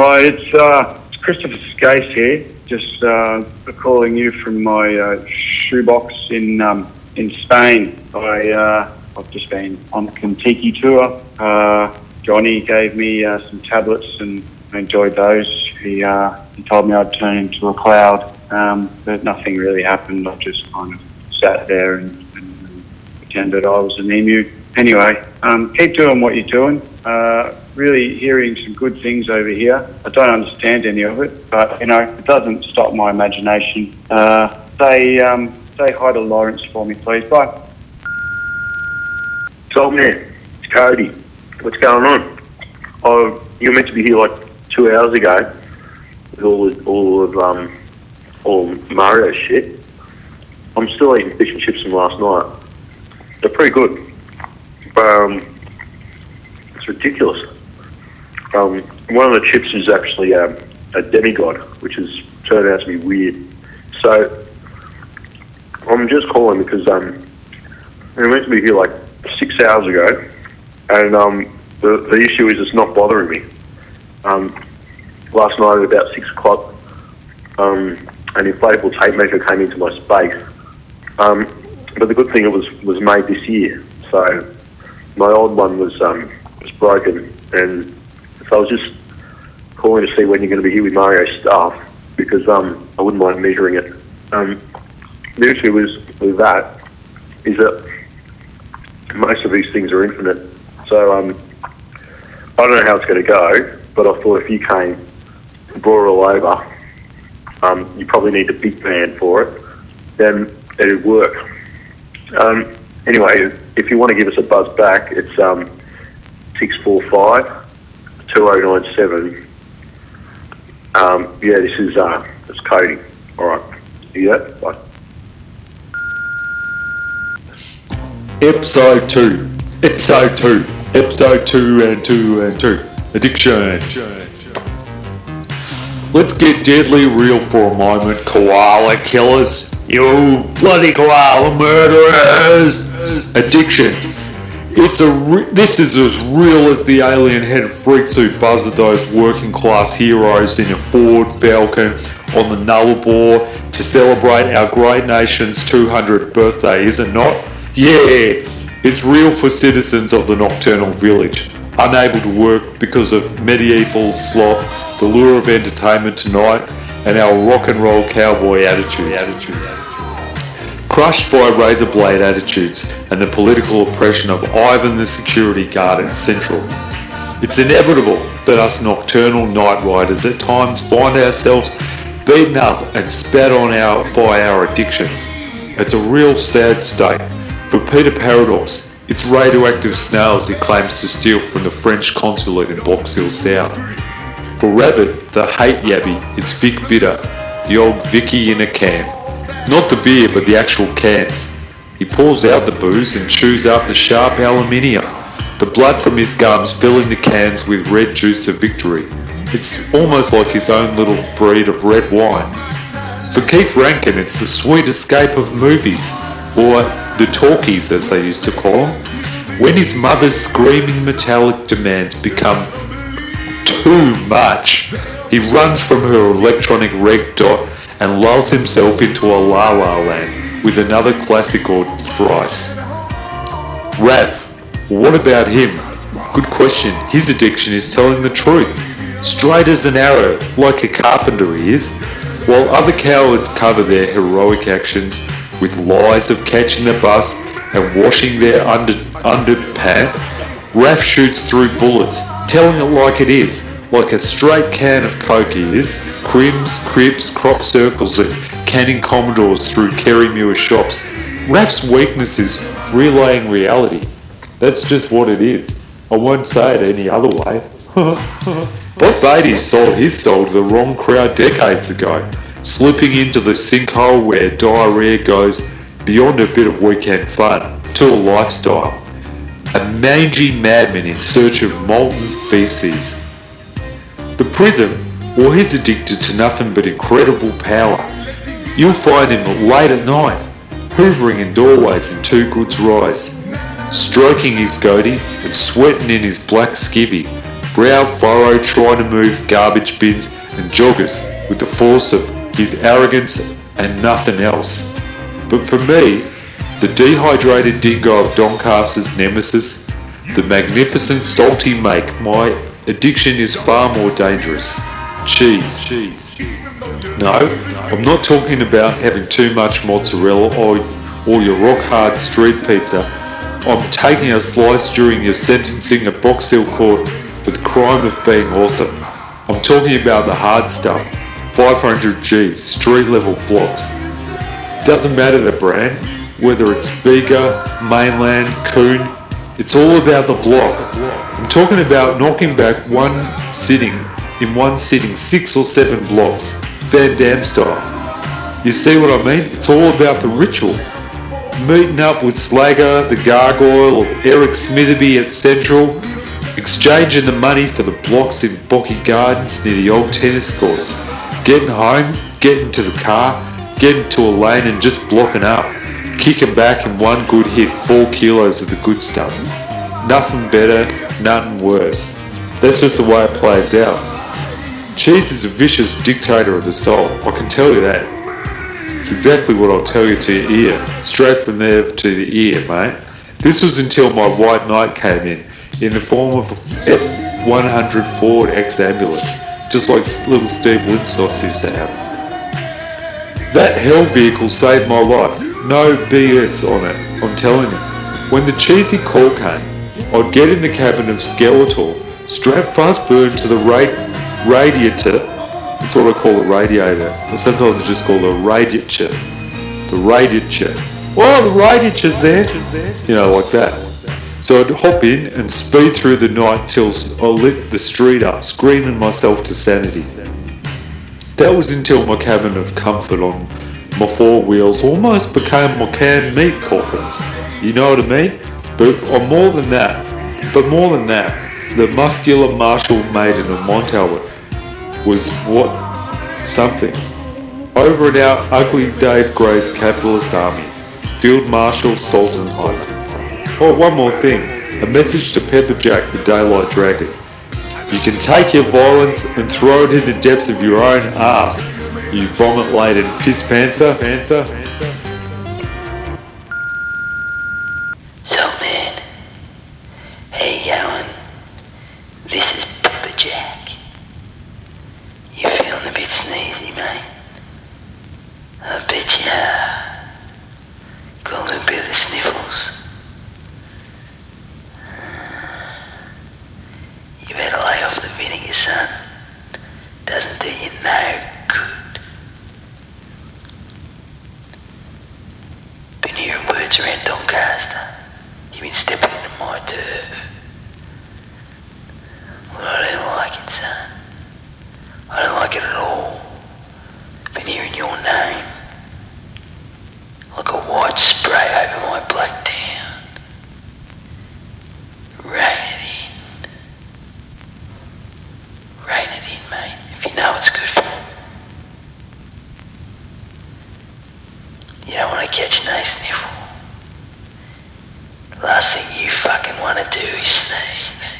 Oh, it's, uh, it's Christopher Skase here. Just uh, calling you from my uh, shoebox in um, in Spain. I uh, I've just been on the Kentucky tour. Uh, Johnny gave me uh, some tablets and I enjoyed those. He uh, he told me I'd turn into a cloud, um, but nothing really happened. I just kind of sat there and, and, and pretended I was an emu. Anyway, um, keep doing what you're doing. Really hearing some good things over here. I don't understand any of it, but you know, it doesn't stop my imagination. Uh, say, um, say hi to Lawrence for me, please. Bye. Soul man, it's Cody. What's going on? Oh, you were meant to be here like two hours ago with all of, all of um, all Mario shit. I'm still eating fish and chips from last night. They're pretty good. But, um, it's ridiculous. Um, one of the chips is actually um, a demigod, which has turned out to be weird. So I'm just calling because um, we meant to be here like six hours ago, and um, the, the issue is it's not bothering me. Um, last night at about six o'clock, um, an inflatable tape measure came into my space. Um, but the good thing it was was made this year, so my old one was um, was broken, and so I was just calling to see when you're going to be here with Mario stuff because um, I wouldn't mind measuring it. Um, the issue is with that is that most of these things are infinite. So um, I don't know how it's going to go, but I thought if you came and brought it all over, um, you probably need a big van for it, then it'd work. Um, anyway, if you want to give us a buzz back, it's um, 645 2097. Um, yeah, this is uh, it's Cody. All right. That? Bye. Episode 2. Episode 2. Episode 2 and 2 and 2. Addiction. Let's get deadly real for a moment, koala killers. You bloody koala murderers! Addiction. It's a re- this is as real as the alien head freaks who buzzed those working-class heroes in a Ford Falcon on the Nullarbor to celebrate our great nation's 200th birthday, is it not? Yeah, it's real for citizens of the nocturnal village, unable to work because of medieval sloth, the lure of entertainment tonight, and our rock and roll cowboy attitude. Crushed by razor blade attitudes and the political oppression of Ivan the security guard in Central. It's inevitable that us nocturnal night riders at times find ourselves beaten up and spat on by our addictions. It's a real sad state. For Peter Paradox, it's radioactive snails he claims to steal from the French consulate in Box Hill South. For Rabbit, the hate yabby, it's Vic Bitter, the old Vicky in a can. Not the beer, but the actual cans. He pours out the booze and chews up the sharp aluminium, the blood from his gums filling the cans with red juice of victory. It's almost like his own little breed of red wine. For Keith Rankin, it's the sweet escape of movies, or the talkies as they used to call them, when his mother's screaming metallic demands become too much. He runs from her electronic reg dot and lulls himself into a la la land with another classic or thrice. Raph, what about him? Good question. His addiction is telling the truth. Straight as an arrow, like a carpenter he is, while other cowards cover their heroic actions with lies of catching the bus and washing their under underpant, Raph shoots through bullets, telling it like it is, like a straight can of coke is, crims, crips, crop circles and canning commodores through Kerrimuir shops. Raph's weakness is relaying reality. That's just what it is. I won't say it any other way. Bob Beatty sold his soul to the wrong crowd decades ago, slipping into the sinkhole where diarrhea goes beyond a bit of weekend fun to a lifestyle. A mangy madman in search of molten feces. The prism, well, he's addicted to nothing but incredible power. You'll find him late at night, hoovering in doorways in Two Goods Rise, stroking his goatee and sweating in his black skivvy, brow furrow trying to move garbage bins and joggers with the force of his arrogance and nothing else. But for me, the dehydrated dingo of Doncaster's nemesis, the magnificent salty make, my addiction is far more dangerous. Cheese. Cheese. No, I'm not talking about having too much mozzarella or, or your rock hard street pizza. I'm taking a slice during your sentencing at Box Hill Court for the crime of being awesome. I'm talking about the hard stuff. 500 G's, street level blocks. Doesn't matter the brand, whether it's Bega, Mainland, Coon, it's all about the block. I'm talking about knocking back one sitting, in one sitting, six or seven blocks. Van Damme style. You see what I mean? It's all about the ritual. Meeting up with Slagger, the Gargoyle, or Eric Smitherby at Central, exchanging the money for the blocks in Bocky Gardens near the old tennis courts, getting home, getting to the car, getting to a lane and just blocking up, kicking back in one good hit, four kilos of the good stuff. Nothing better, nothing worse. That's just the way it plays out. Cheese is a vicious dictator of the soul, I can tell you that. It's exactly what I'll tell you to your ear, straight from there to the ear, mate. This was until my white knight came in, in the form of a F100 Ford X ambulance, just like little Steve Lindsauce used to have. That hell vehicle saved my life. No BS on it, I'm telling you. When the cheesy call came, I'd get in the cabin of Skeletor, strap fast burn to the rate radiator. That's what I call a radiator. Or sometimes it's just called a radiator. The radiator. Well, the radiator's oh, there. You know, like that. So I'd hop in and speed through the night till I lit the street up, screaming myself to sanity. That was until my cabin of comfort on four wheels almost became my canned meat coffins. You know what I mean? But on more than that, but more than that, the muscular martial maiden of Mont Albert was what something. Over and out, ugly Dave Gray's capitalist army, Field Marshal Sultan Hunt. Oh, one more thing, a message to Pepper Jack, the Daylight Dragon. You can take your violence and throw it in the depths of your own ass, you vomit-laden piss panther. panther. So man, hey Gowan, this is Pepper Jack. You feeling a bit sneezy, mate? I bet you are. Got a little bit of the sniffles. You better lay off the vinegar, son. Doesn't do you no good. Been words around Doncaster. You've been stepping in my turf. fucking want to do is thing.